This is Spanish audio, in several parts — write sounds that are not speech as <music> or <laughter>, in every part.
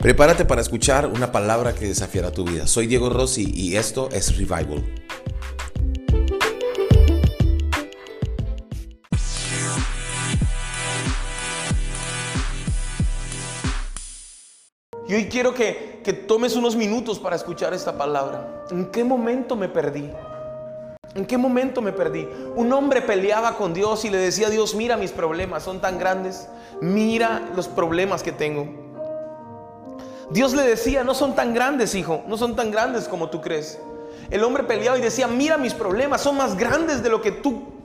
Prepárate para escuchar una palabra que desafiará tu vida. Soy Diego Rossi y esto es Revival. Y hoy quiero que, que tomes unos minutos para escuchar esta palabra. ¿En qué momento me perdí? ¿En qué momento me perdí? Un hombre peleaba con Dios y le decía a Dios, mira mis problemas, son tan grandes, mira los problemas que tengo. Dios le decía, no son tan grandes, hijo, no son tan grandes como tú crees. El hombre peleaba y decía, mira mis problemas, son más grandes de lo que tú...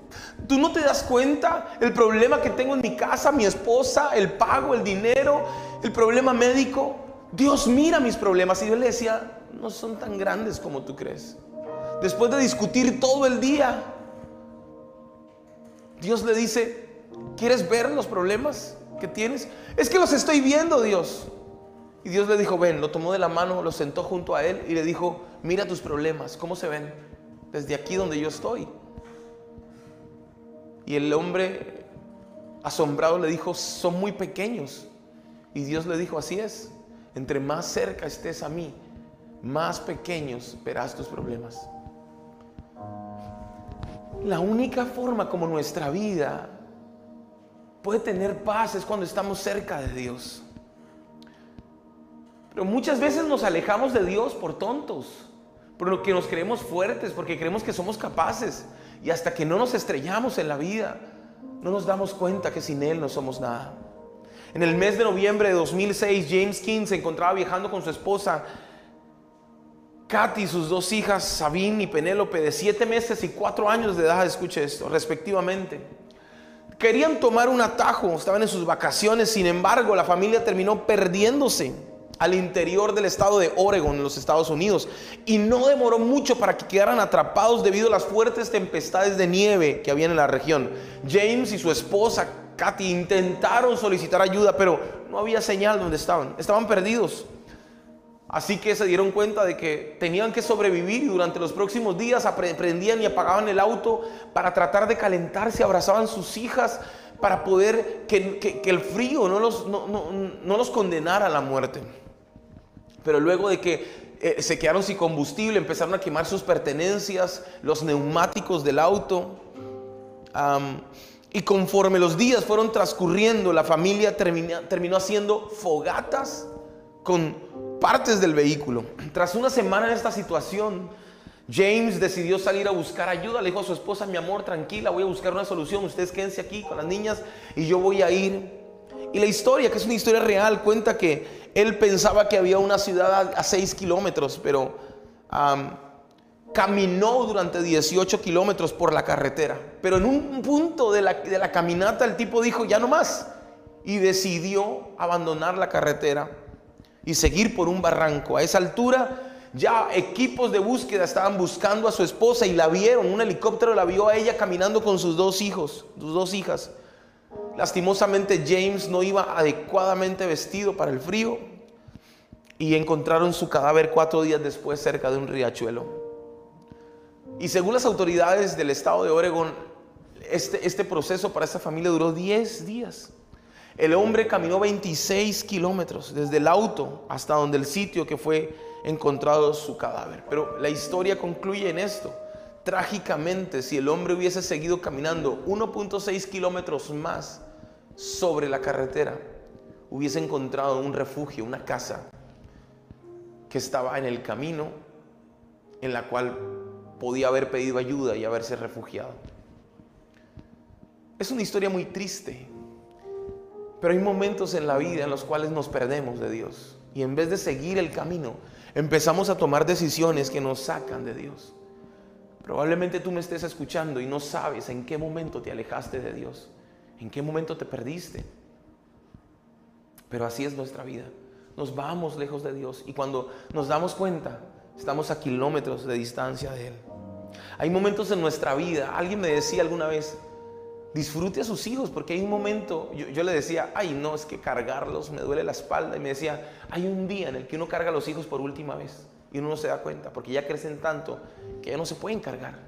Tú no te das cuenta el problema que tengo en mi casa, mi esposa, el pago, el dinero, el problema médico. Dios mira mis problemas. Y Dios le decía, no son tan grandes como tú crees. Después de discutir todo el día, Dios le dice, ¿quieres ver los problemas que tienes? Es que los estoy viendo, Dios. Y Dios le dijo, ven, lo tomó de la mano, lo sentó junto a él y le dijo, mira tus problemas, ¿cómo se ven? Desde aquí donde yo estoy. Y el hombre asombrado le dijo, son muy pequeños. Y Dios le dijo, así es, entre más cerca estés a mí, más pequeños verás tus problemas. La única forma como nuestra vida puede tener paz es cuando estamos cerca de Dios. Pero muchas veces nos alejamos de Dios por tontos, porque nos creemos fuertes, porque creemos que somos capaces. Y hasta que no nos estrellamos en la vida, no nos damos cuenta que sin Él no somos nada. En el mes de noviembre de 2006, James King se encontraba viajando con su esposa, Katy y sus dos hijas, Sabine y Penélope, de siete meses y cuatro años de edad, escuche esto, respectivamente. Querían tomar un atajo, estaban en sus vacaciones, sin embargo, la familia terminó perdiéndose al interior del estado de Oregon, en los Estados Unidos. Y no demoró mucho para que quedaran atrapados debido a las fuertes tempestades de nieve que había en la región. James y su esposa, Katy, intentaron solicitar ayuda, pero no había señal donde estaban. Estaban perdidos. Así que se dieron cuenta de que tenían que sobrevivir y durante los próximos días prendían y apagaban el auto para tratar de calentarse, abrazaban sus hijas para poder que, el frío no los, no, no los condenara a la muerte. Pero luego de que eh, se quedaron sin combustible, empezaron a quemar sus pertenencias, los neumáticos del auto. y conforme los días fueron transcurriendo, la familia terminó haciendo fogatas con partes del vehículo. Tras una semana en esta situación, James decidió salir a buscar ayuda. Le dijo a su esposa, mi amor, tranquila, voy a buscar una solución. Ustedes quédense aquí con las niñas y yo voy a ir. Y la historia, que es una historia real, cuenta que él pensaba que había una ciudad a 6 kilómetros, pero caminó durante 18 kilómetros por la carretera. Pero en un punto de la, de la caminata el tipo dijo, ya no más. Y decidió abandonar la carretera y seguir por un barranco. A esa altura ya equipos de búsqueda estaban buscando a su esposa y la vieron. Un helicóptero la vio a ella caminando con sus dos hijos, sus dos hijas. Lastimosamente James no iba adecuadamente vestido para el frío y encontraron su cadáver cuatro días después cerca de un riachuelo. Y según las autoridades del estado de Oregon, este, este proceso para esta familia duró 10 días. El hombre caminó 26 kilómetros desde el auto hasta donde el sitio que fue encontrado su cadáver. Pero la historia concluye en esto. Trágicamente, si el hombre hubiese seguido caminando 1.6 kilómetros más sobre la carretera, hubiese encontrado un refugio, una casa que estaba en el camino en la cual podía haber pedido ayuda y haberse refugiado. Es una historia muy triste, pero hay momentos en la vida en los cuales nos perdemos de Dios y en vez de seguir el camino, empezamos a tomar decisiones que nos sacan de Dios. Probablemente tú me estés escuchando y no sabes en qué momento te alejaste de Dios, en qué momento te perdiste. Pero así es nuestra vida. Nos vamos lejos de Dios y cuando nos damos cuenta, estamos a kilómetros de distancia de Él. Hay momentos en nuestra vida, alguien me decía alguna vez, disfrute a sus hijos, porque hay un momento, yo, le decía, ay no, es que cargarlos me duele la espalda, y me decía, hay un día en el que uno carga a los hijos por última vez y uno no se da cuenta, porque ya crecen tanto que ya no se pueden cargar.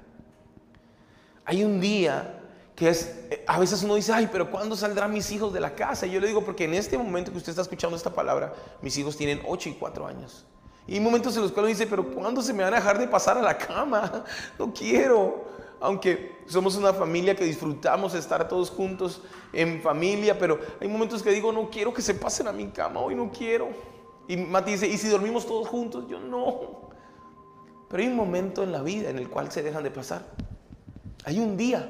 Hay un día que es, eh, a veces uno dice, ay, pero ¿cuándo saldrán mis hijos de la casa? Y yo le digo, porque en este momento que usted está escuchando esta palabra, mis hijos tienen 8 y 4 años. Y hay momentos en los cuales uno dice, pero ¿cuándo se me van a dejar de pasar a la cama? <laughs> No quiero. Aunque somos una familia que disfrutamos estar todos juntos en familia, pero hay momentos que digo, no quiero que se pasen a mi cama, hoy no quiero. Y Mati dice, ¿y si dormimos todos juntos? Yo no. Pero hay un momento en la vida en el cual se dejan de pasar. Hay un día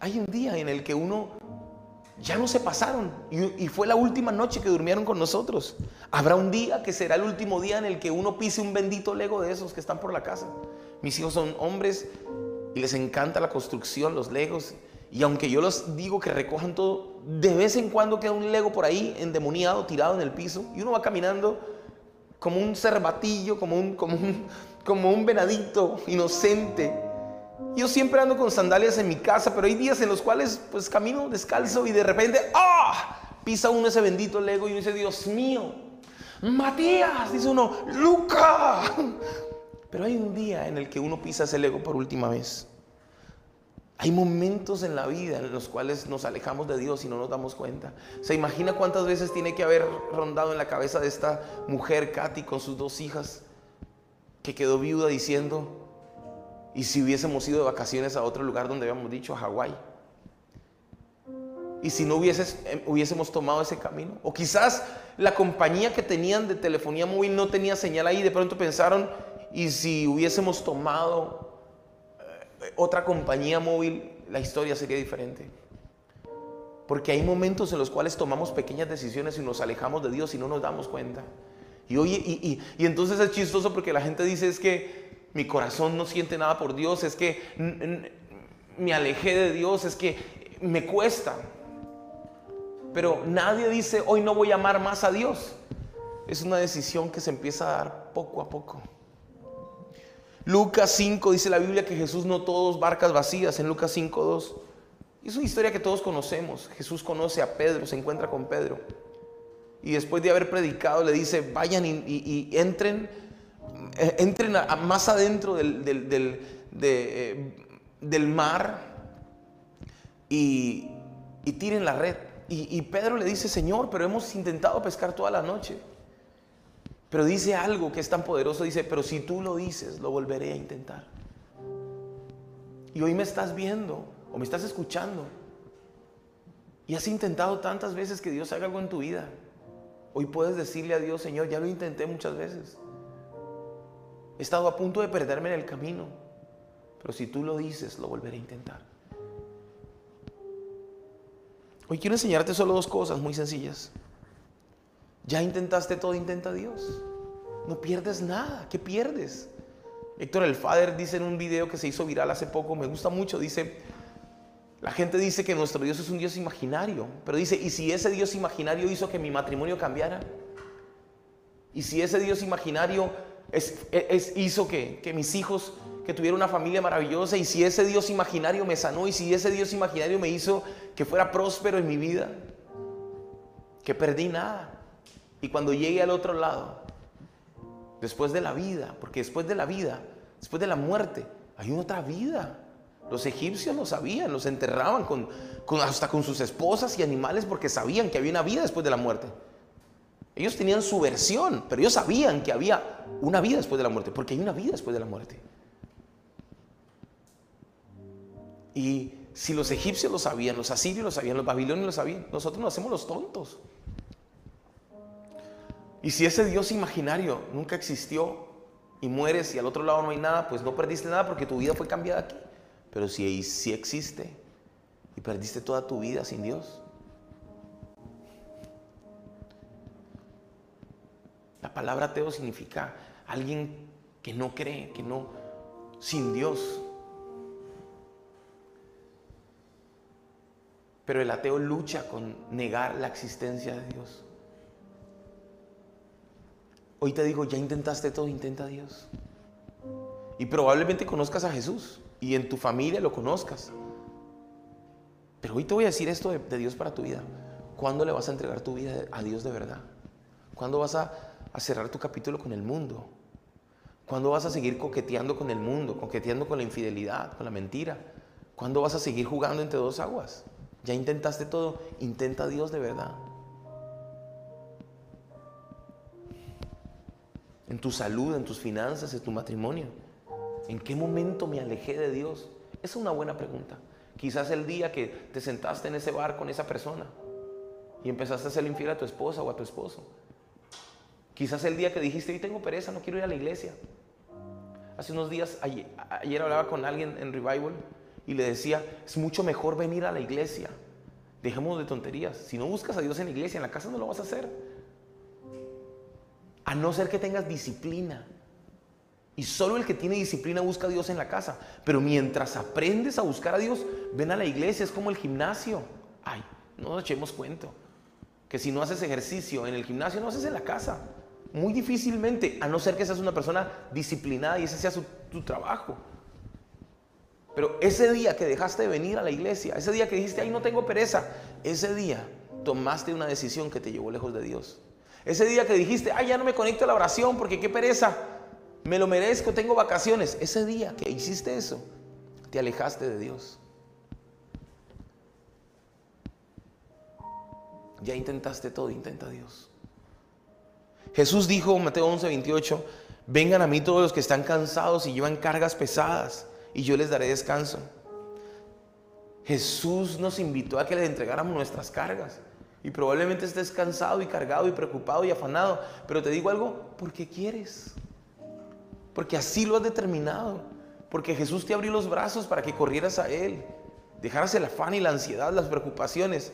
hay un día en el que uno ya no se pasaron y, fue la última noche que durmieron con nosotros. Habrá un día que será el último día en el que uno pise un bendito lego de esos que están por la casa. Mis hijos son hombres y les encanta la construcción, los legos. Y aunque yo los digo que recojan todo, de vez en cuando queda un lego por ahí endemoniado, tirado en el piso. Y uno va caminando como un cervatillo, como un, como un, como un venadito inocente yo siempre ando con sandalias en mi casa, pero hay días en los cuales pues camino descalzo y de repente, ¡ah! Pisa uno ese bendito Lego y uno dice, Dios mío, Matías, dice uno, Luca. Pero hay un día en el que uno pisa ese Lego por última vez. Hay momentos en la vida en los cuales nos alejamos de Dios y no nos damos cuenta. ¿Se imagina cuántas veces tiene que haber rondado en la cabeza de esta mujer, Katy, con sus dos hijas, que quedó viuda diciendo, y si hubiésemos ido de vacaciones a otro lugar donde habíamos dicho, a Hawái. Y si no em, hubiésemos tomado ese camino. O quizás la compañía que tenían de telefonía móvil no tenía señal ahí. De pronto pensaron, y si hubiésemos tomado eh, otra compañía móvil, la historia sería diferente. Porque hay momentos en los cuales tomamos pequeñas decisiones y nos alejamos de Dios y no nos damos cuenta. Y, oye, y, y entonces es chistoso porque la gente dice es que mi corazón no siente nada por Dios, es que me alejé de Dios, es que me cuesta. Pero nadie dice, hoy no voy a amar más a Dios. Es una decisión que se empieza a dar poco a poco. Lucas 5 dice la Biblia que Jesús no todos barcas vacías, en Lucas 5, 2. Es una historia que todos conocemos. Jesús conoce a Pedro, se encuentra con Pedro. Y después de haber predicado le dice, vayan y entren eh, entren más adentro del, eh, del, mar y, tiren la red. Y, Pedro le dice, Señor, pero hemos intentado pescar toda la noche. Pero dice algo que es tan poderoso, dice, pero si tú lo dices, lo volveré a intentar. Y hoy me estás viendo o me estás escuchando. Y has intentado tantas veces que Dios haga algo en tu vida. Hoy puedes decirle a Dios, Señor, ya lo intenté muchas veces. He estado a punto de perderme en el camino, pero si tú lo dices, lo volveré a intentar. Hoy quiero enseñarte solo dos cosas muy sencillas. Ya intentaste todo, intenta Dios. No pierdes nada. ¿Qué pierdes? Héctor el Father dice en un video que se hizo viral hace poco, me gusta mucho, dice, la gente dice que nuestro Dios es un Dios imaginario, pero dice, ¿y si ese Dios imaginario hizo que mi matrimonio cambiara? ¿Y si ese Dios imaginario es, hizo que, que mis hijos, que tuvieran una familia maravillosa, y si ese Dios imaginario me sanó, y si ese Dios imaginario me hizo que fuera próspero en mi vida, que perdí nada. Y cuando llegue al otro lado, después de la vida, porque después de la vida, después de la muerte, hay otra vida. Los egipcios lo sabían, los enterraban hasta con sus esposas y animales porque sabían que había una vida después de la muerte. Ellos tenían su versión, pero ellos sabían que había una vida después de la muerte, porque hay una vida después de la muerte. Y si los egipcios lo sabían, los asirios lo sabían, los babilonios lo sabían, nosotros nos hacemos los tontos. Y si ese Dios imaginario nunca existió y mueres y al otro lado no hay nada, pues no perdiste nada porque tu vida fue cambiada aquí. Pero si sí existe y perdiste toda tu vida sin Dios, La palabra ateo significa alguien que no cree, que no, sin Dios. Pero el ateo lucha con negar la existencia de Dios. Hoy te digo, ya intentaste todo, intenta a Dios. Y probablemente conozcas a Jesús y en tu familia lo conozcas. Pero hoy te voy a decir esto de, Dios para tu vida. ¿Cuándo le vas a entregar tu vida a Dios de verdad? ¿Cuándo vas a a cerrar tu capítulo con el mundo? ¿Cuándo vas a seguir coqueteando con el mundo, coqueteando con la infidelidad, con la mentira? ¿Cuándo vas a seguir jugando entre dos aguas? Ya intentaste todo, intenta a Dios de verdad. En tu salud, en tus finanzas, en tu matrimonio. ¿En qué momento me alejé de Dios? Esa es una buena pregunta. Quizás el día que te sentaste en ese bar con esa persona y empezaste a ser infiel a tu esposa o a tu esposo. Quizás el día que dijiste, hoy tengo pereza, no quiero ir a la iglesia. Hace unos días, ayer, ayer hablaba con alguien en Revival y le decía, es mucho mejor venir a la iglesia. Dejemos de tonterías. Si no buscas a Dios en la iglesia, en la casa no lo vas a hacer. A no ser que tengas disciplina. Y solo el que tiene disciplina busca a Dios en la casa. Pero mientras aprendes a buscar a Dios, ven a la iglesia, es como el gimnasio. Ay, no nos echemos cuento. Que si no haces ejercicio en el gimnasio, no haces en la casa. Muy difícilmente, a no ser que seas una persona disciplinada y ese sea tu trabajo. Pero ese día que dejaste de venir a la iglesia, ese día que dijiste, ay, no tengo pereza, ese día tomaste una decisión que te llevó lejos de Dios. Ese día que dijiste, ay, ya no me conecto a la oración porque qué pereza, me lo merezco, tengo vacaciones. Ese día que hiciste eso, te alejaste de Dios. Ya intentaste todo, intenta Dios. Jesús dijo, Mateo 11, 28, vengan a mí todos los que están cansados y llevan cargas pesadas y yo les daré descanso. Jesús nos invitó a que le entregáramos nuestras cargas. Y probablemente estés cansado y cargado y preocupado y afanado. Pero te digo algo, porque quieres. Porque así lo has determinado. Porque Jesús te abrió los brazos para que corrieras a Él. Dejaras el afán y la ansiedad, las preocupaciones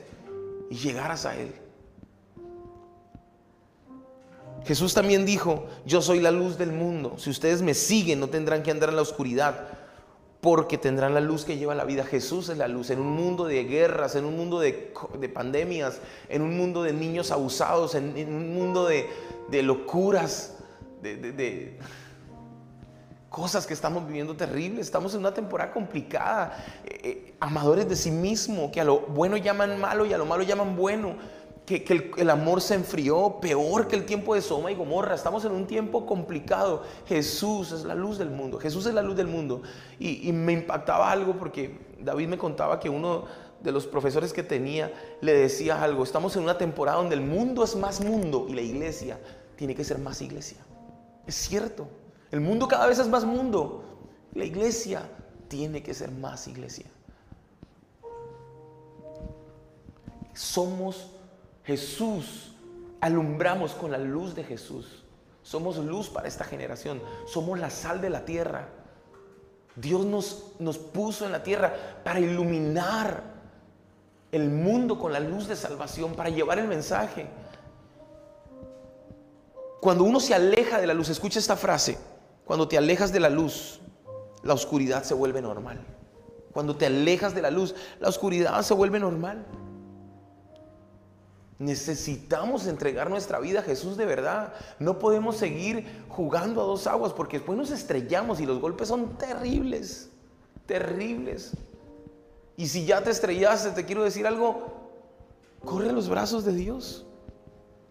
y llegaras a Él. Jesús también dijo, yo soy la luz del mundo. Si ustedes me siguen no tendrán que andar en la oscuridad, porque tendrán la luz que lleva la vida. Jesús es la luz en un mundo de guerras, en un mundo de, pandemias, en un mundo de niños abusados, en, un mundo de, locuras, de, cosas que estamos viviendo terribles. Estamos en una temporada complicada, eh, eh, amadores de sí mismo, que a lo bueno llaman malo y a lo malo llaman bueno que, el, amor se enfrió, peor que el tiempo de Soma y Gomorra. Estamos en un tiempo complicado. Jesús es la luz del mundo. Jesús es la luz del mundo. Y, me impactaba algo porque David me contaba que uno de los profesores que tenía le decía algo. Estamos en una temporada donde el mundo es más mundo y la iglesia tiene que ser más iglesia. Es cierto. El mundo cada vez es más mundo. La iglesia tiene que ser más iglesia. Somos Jesús, alumbramos con la luz de Jesús. Somos luz para esta generación. Somos la sal de la tierra. Dios nos, nos puso en la tierra para iluminar el mundo con la luz de salvación, para llevar el mensaje. Cuando uno se aleja de la luz, escucha esta frase, cuando te alejas de la luz, la oscuridad se vuelve normal. Cuando te alejas de la luz, la oscuridad se vuelve normal. Necesitamos entregar nuestra vida a Jesús de verdad. No podemos seguir jugando a dos aguas porque después nos estrellamos y los golpes son terribles, terribles. Y si ya te estrellaste, te quiero decir algo, corre a los brazos de Dios.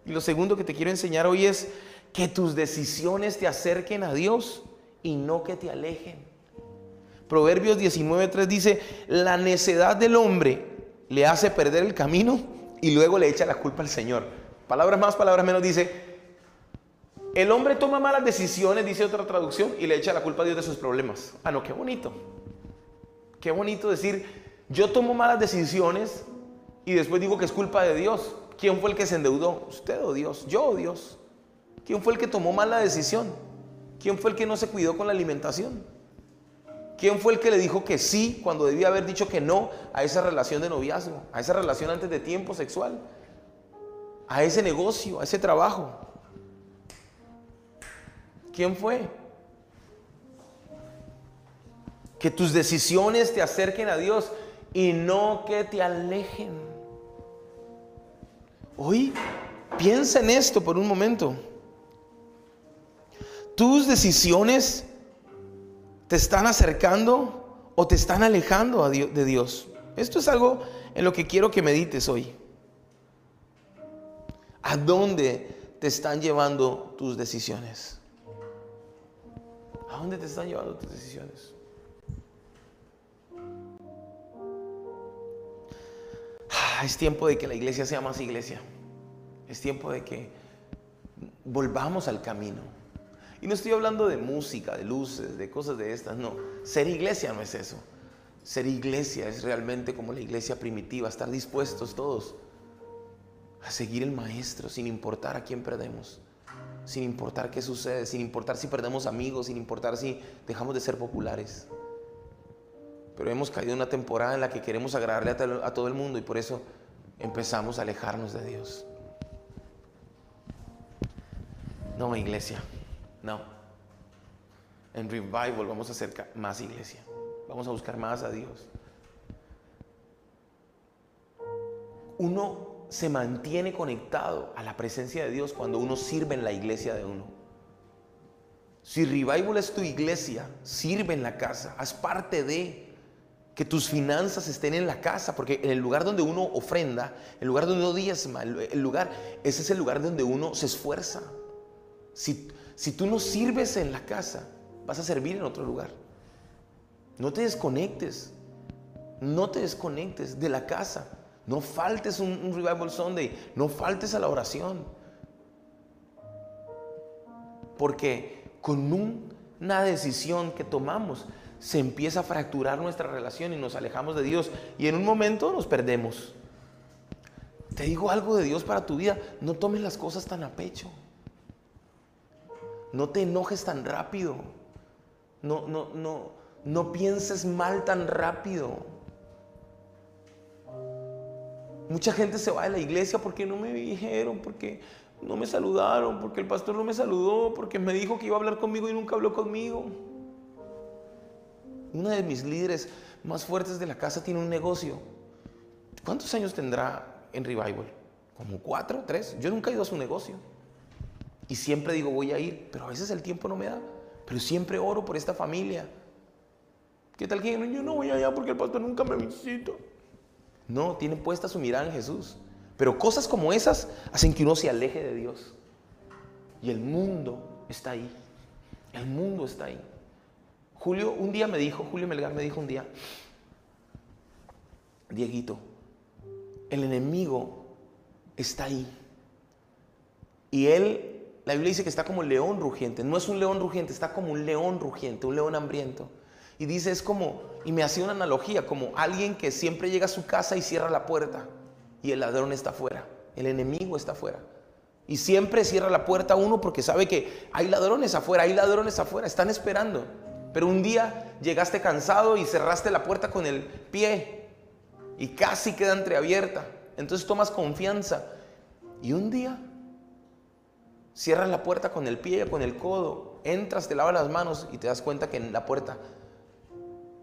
Y lo segundo que te quiero enseñar hoy es que tus decisiones te acerquen a Dios y no que te alejen. Proverbios 19.3 dice, la necedad del hombre le hace perder el camino y luego le echa la culpa al Señor. Palabras más, palabras menos, dice, el hombre toma malas decisiones, dice otra traducción, y le echa la culpa a Dios de sus problemas. Ah, no, qué bonito. Qué bonito decir, yo tomo malas decisiones y después digo que es culpa de Dios. ¿Quién fue el que se endeudó? ¿Usted o Dios? ¿Yo o Dios? ¿Quién fue el que tomó mala decisión? ¿Quién fue el que no se cuidó con la alimentación? ¿Quién fue el que le dijo que sí cuando debía haber dicho que no a esa relación de noviazgo, a esa relación antes de tiempo sexual, a ese negocio, a ese trabajo? ¿Quién fue? Que tus decisiones te acerquen a Dios y no que te alejen. Hoy piensa en esto por un momento. Tus decisiones te están acercando o te están alejando de Dios. Esto es algo en lo que quiero que medites hoy. ¿A dónde te están llevando tus decisiones? ¿A dónde te están llevando tus decisiones? Ah, es tiempo de que la iglesia sea más iglesia. Es tiempo de que volvamos al camino. Y no estoy hablando de música, de luces, de cosas de estas, no. Ser iglesia no es eso. Ser iglesia es realmente como la iglesia primitiva, estar dispuestos todos a seguir el maestro sin importar a quién perdemos, sin importar qué sucede, sin importar si perdemos amigos, sin importar si dejamos de ser populares. Pero hemos caído en una temporada en la que queremos agradarle a todo el mundo y por eso empezamos a alejarnos de Dios. No, iglesia, no. En Revival vamos a hacer más iglesia. Vamos a buscar más a Dios. Uno se mantiene conectado a la presencia de Dios cuando uno sirve en la iglesia de uno. Si Revival es tu iglesia, sirve en la casa, haz parte de que tus finanzas estén en la casa, porque en el lugar donde uno ofrenda, el lugar donde uno diezma, el lugar, ese es el lugar donde uno se esfuerza. Si, si tú no sirves en la casa, vas a servir en otro lugar. No te desconectes, no te desconectes de la casa. No faltes un, Revival Sunday, no faltes a la oración. Porque con una decisión que tomamos, se empieza a fracturar nuestra relación y nos alejamos de Dios y en un momento nos perdemos. Te digo algo de Dios para tu vida, no tomes las cosas tan a pecho. No te enojes tan rápido. No, no, no, no pienses mal tan rápido. Mucha gente se va de la iglesia porque no me dijeron, porque no me saludaron, porque el pastor no me saludó, porque me dijo que iba a hablar conmigo y nunca habló conmigo. Una de mis líderes más fuertes de la casa tiene un negocio. ¿Cuántos años tendrá en Revival? ¿Como cuatro, tres? Yo nunca he ido a su negocio. Y siempre digo, voy a ir, pero a veces el tiempo no me da. Pero siempre oro por esta familia. ¿Qué tal que yo no voy allá porque el pastor nunca me visita? No, tiene puesta su mirada en Jesús. Pero cosas como esas hacen que uno se aleje de Dios. Y el mundo está ahí. El mundo está ahí. Julio un día me dijo, Julio Melgar me dijo un día, Dieguito, el enemigo está ahí. Y él la Biblia dice que está como león rugiente. No es un león rugiente, está como un león rugiente, un león hambriento. Y dice, es como, y me hacía una analogía, como alguien que siempre llega a su casa y cierra la puerta y el ladrón está afuera, el enemigo está afuera. Y siempre cierra la puerta uno porque sabe que hay ladrones afuera, hay ladrones afuera, están esperando. Pero un día llegaste cansado y cerraste la puerta con el pie y casi queda entreabierta. Entonces tomas confianza. Y un día Cierras la puerta con el pie, con el codo, entras, te lavas las manos y te das cuenta que la puerta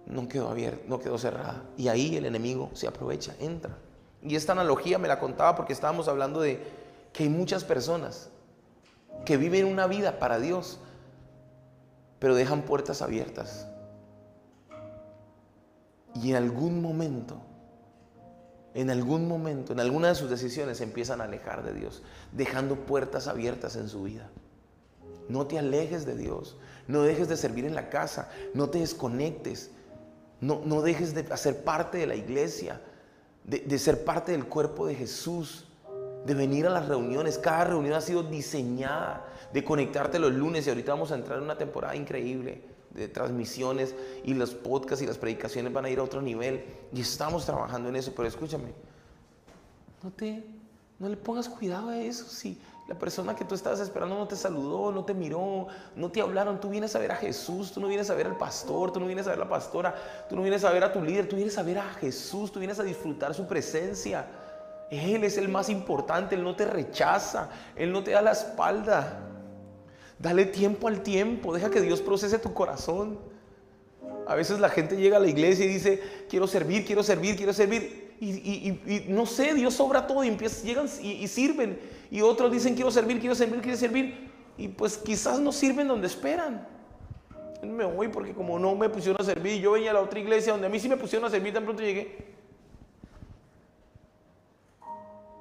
no quedó abierta, no quedó cerrada. Y ahí el enemigo se aprovecha, entra. Y esta analogía me la contaba porque estábamos hablando de que hay muchas personas que viven una vida para Dios, pero dejan puertas abiertas. Y en algún momento en algún momento, en alguna de sus decisiones, empiezan a alejar de Dios, dejando puertas abiertas en su vida. No te alejes de Dios, no dejes de servir en la casa, no te desconectes, no, no dejes de hacer parte de la iglesia, de, de ser parte del cuerpo de Jesús, de venir a las reuniones. Cada reunión ha sido diseñada, de conectarte los lunes y ahorita vamos a entrar en una temporada increíble de transmisiones y los podcasts y las predicaciones van a ir a otro nivel. Y estamos trabajando en eso, pero escúchame, no te, no le pongas cuidado a eso. Si la persona que tú estabas esperando no te saludó, no te miró, no te hablaron, tú vienes a ver a Jesús, tú no vienes a ver al pastor, tú no vienes a ver a la pastora, tú no vienes a ver a tu líder, tú vienes a ver a Jesús, tú vienes a disfrutar su presencia. Él es el más importante, Él no te rechaza, Él no te da la espalda. Dale tiempo al tiempo, deja que Dios procese tu corazón. A veces la gente llega a la iglesia y dice, quiero servir, quiero servir, quiero servir. Y, no sé, Dios sobra todo y empiezan, llegan y, sirven. Y otros dicen, quiero servir, quiero servir, quiero servir. Y pues quizás no sirven donde esperan. Me voy porque como no me pusieron a servir, yo venía a la otra iglesia donde a mí sí me pusieron a servir, tan pronto llegué.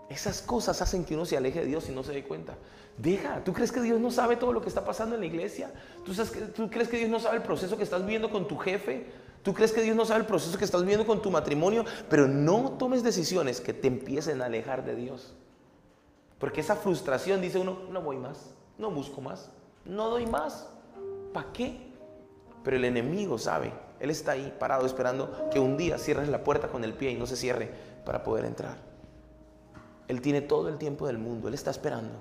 Esas cosas hacen que uno se aleje de Dios y no se dé cuenta. Deja, ¿tú crees que Dios no sabe todo lo que está pasando en la iglesia? ¿Tú, ¿Tú crees que Dios no sabe el proceso que estás viviendo con tu jefe? Tú crees que Dios no sabe el proceso que estás viviendo con tu matrimonio, pero no tomes decisiones que te empiecen a alejar de Dios. Porque esa frustración dice uno, no voy más, no busco más, no doy más. ¿Para qué? Pero el enemigo sabe, él está ahí parado esperando que un día cierres la puerta con el pie y no se cierre para poder entrar. Él tiene todo el tiempo del mundo, él está esperando.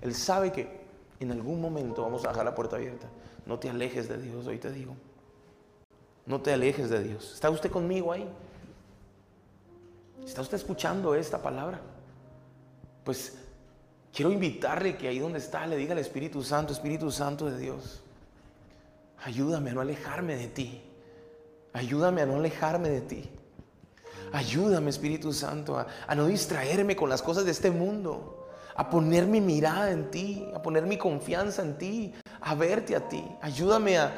Él sabe que en algún momento vamos a dejar la puerta abierta. No te alejes de Dios, hoy te digo. No te alejes de Dios. ¿Está usted conmigo ahí? ¿Está usted escuchando esta palabra? Pues quiero invitarle que ahí donde está le diga al Espíritu Santo, Espíritu Santo de Dios, ayúdame a no alejarme de ti. Ayúdame a no alejarme de ti. Ayúdame, Espíritu Santo, a, a, no distraerme con las cosas de este mundo, a poner mi mirada en ti, a poner mi confianza en ti, a verte a ti. Ayúdame a,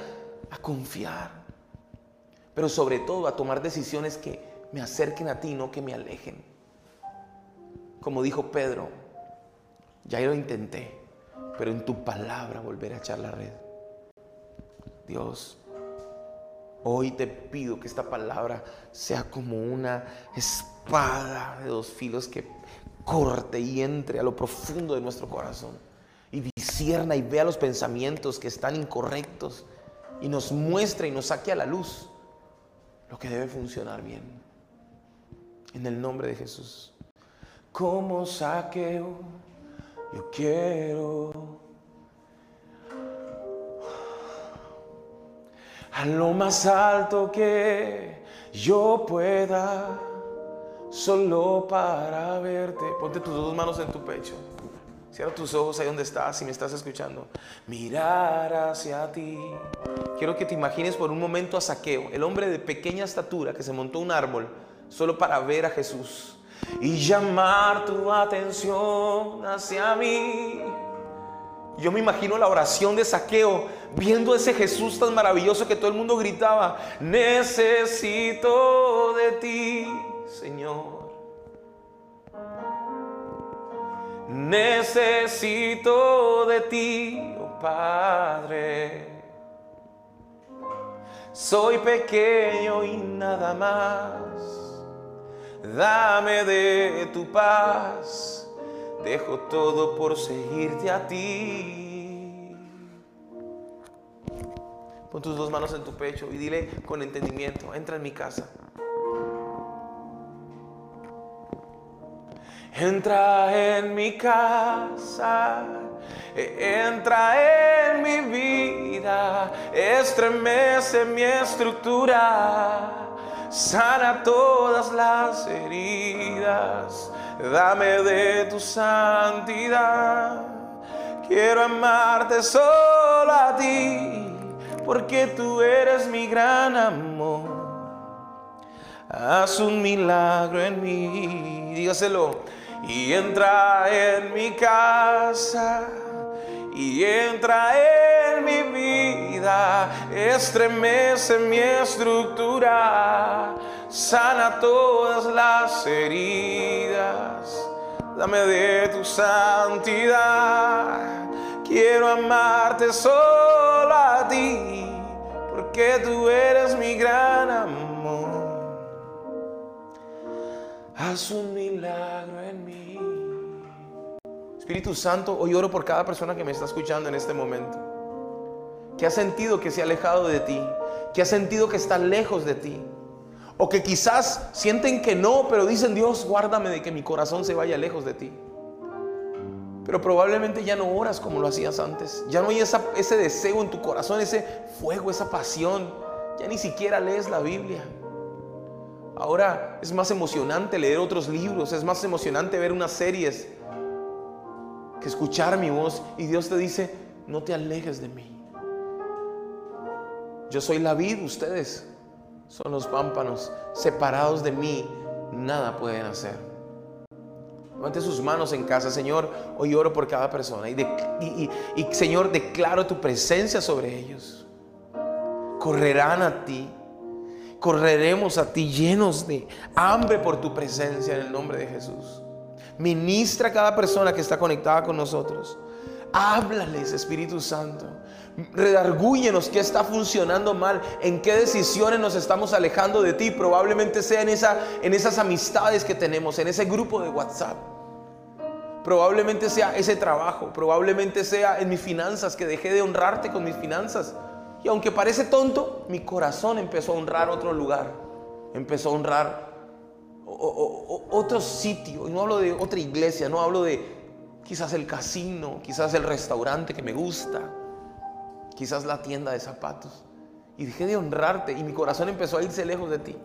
a confiar pero sobre todo a tomar decisiones que me acerquen a ti, no que me alejen. Como dijo Pedro, ya lo intenté, pero en tu palabra volver a echar la red. Dios, hoy te pido que esta palabra sea como una espada de dos filos que corte y entre a lo profundo de nuestro corazón y disierna y vea los pensamientos que están incorrectos y nos muestre y nos saque a la luz lo que debe funcionar bien. En el nombre de Jesús. Como saqueo, yo quiero a lo más alto que yo pueda, solo para verte. Ponte tus dos manos en tu pecho. Cierra tus ojos ahí donde estás, si me estás escuchando. Mirar hacia ti. Quiero que te imagines por un momento a Saqueo, el hombre de pequeña estatura que se montó un árbol solo para ver a Jesús y llamar tu atención hacia mí. Yo me imagino la oración de Saqueo viendo ese Jesús tan maravilloso que todo el mundo gritaba, necesito de ti, Señor. Necesito de ti, oh Padre. Soy pequeño y nada más. Dame de tu paz. Dejo todo por seguirte a ti. Pon tus dos manos en tu pecho y dile con entendimiento, entra en mi casa. Entra en mi casa, entra en mi vida, estremece mi estructura, sana todas las heridas, dame de tu santidad. Quiero amarte solo a ti, porque tú eres mi gran amor. Haz un milagro en mí, dígaselo y entra en mi casa y entra en mi vida, estremece mi estructura, sana todas las heridas, dame de tu santidad, quiero amarte solo a ti, porque tú eres mi gran amor. Haz un milagro en mí. Espíritu Santo, hoy oro por cada persona que me está escuchando en este momento. Que ha sentido que se ha alejado de ti. Que ha sentido que está lejos de ti. O que quizás sienten que no, pero dicen, Dios, guárdame de que mi corazón se vaya lejos de ti. Pero probablemente ya no oras como lo hacías antes. Ya no hay ese deseo en tu corazón, ese fuego, esa pasión. Ya ni siquiera lees la Biblia. Ahora es más emocionante leer otros libros, es más emocionante ver unas series que escuchar mi voz. Y Dios te dice, no te alejes de mí. Yo soy la vid, ustedes son los pámpanos. Separados de mí, nada pueden hacer. Levante sus manos en casa, Señor. Hoy oro por cada persona. Y, y Señor, declaro tu presencia sobre ellos. Correrán a ti correremos a ti llenos de hambre por tu presencia en el nombre de Jesús. Ministra a cada persona que está conectada con nosotros. Háblales, Espíritu Santo. Redargúyenos qué está funcionando mal, en qué decisiones nos estamos alejando de ti. Probablemente sea en, esa, en esas amistades que tenemos, en ese grupo de WhatsApp. Probablemente sea ese trabajo, probablemente sea en mis finanzas, que dejé de honrarte con mis finanzas. Y aunque parece tonto, mi corazón empezó a honrar otro lugar, empezó a honrar otro sitio. Y no hablo de otra iglesia, no hablo de quizás el casino, quizás el restaurante que me gusta, quizás la tienda de zapatos. Y dejé de honrarte y mi corazón empezó a irse lejos de ti.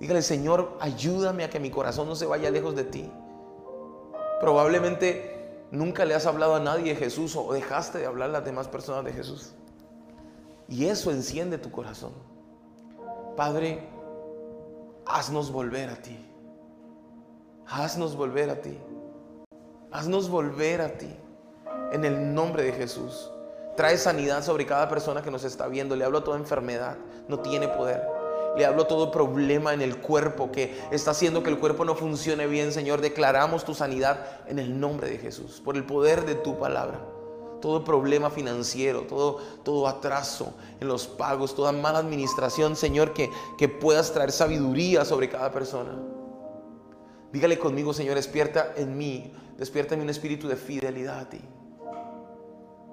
Dígale, Señor, ayúdame a que mi corazón no se vaya lejos de ti. Probablemente nunca le has hablado a nadie de Jesús o dejaste de hablar a las demás personas de Jesús. Y eso enciende tu corazón. Padre, haznos volver a ti. Haznos volver a ti. Haznos volver a ti. En el nombre de Jesús. Trae sanidad sobre cada persona que nos está viendo. Le hablo a toda enfermedad. No tiene poder. Le hablo todo problema en el cuerpo que está haciendo que el cuerpo no funcione bien, Señor. Declaramos tu sanidad en el nombre de Jesús, por el poder de tu palabra. Todo problema financiero, todo, todo atraso en los pagos, toda mala administración, Señor, que, que puedas traer sabiduría sobre cada persona. Dígale conmigo, Señor, despierta en mí, despierta en mí un espíritu de fidelidad a ti.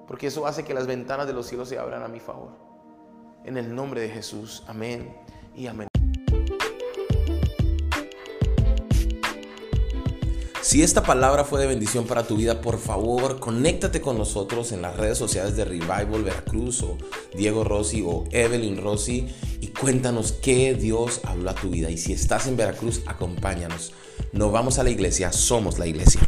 Porque eso hace que las ventanas de los cielos se abran a mi favor. En el nombre de Jesús. Amén y amén. Si esta palabra fue de bendición para tu vida, por favor, conéctate con nosotros en las redes sociales de Revival Veracruz o Diego Rossi o Evelyn Rossi y cuéntanos qué Dios habló a tu vida. Y si estás en Veracruz, acompáñanos. No vamos a la iglesia, somos la iglesia.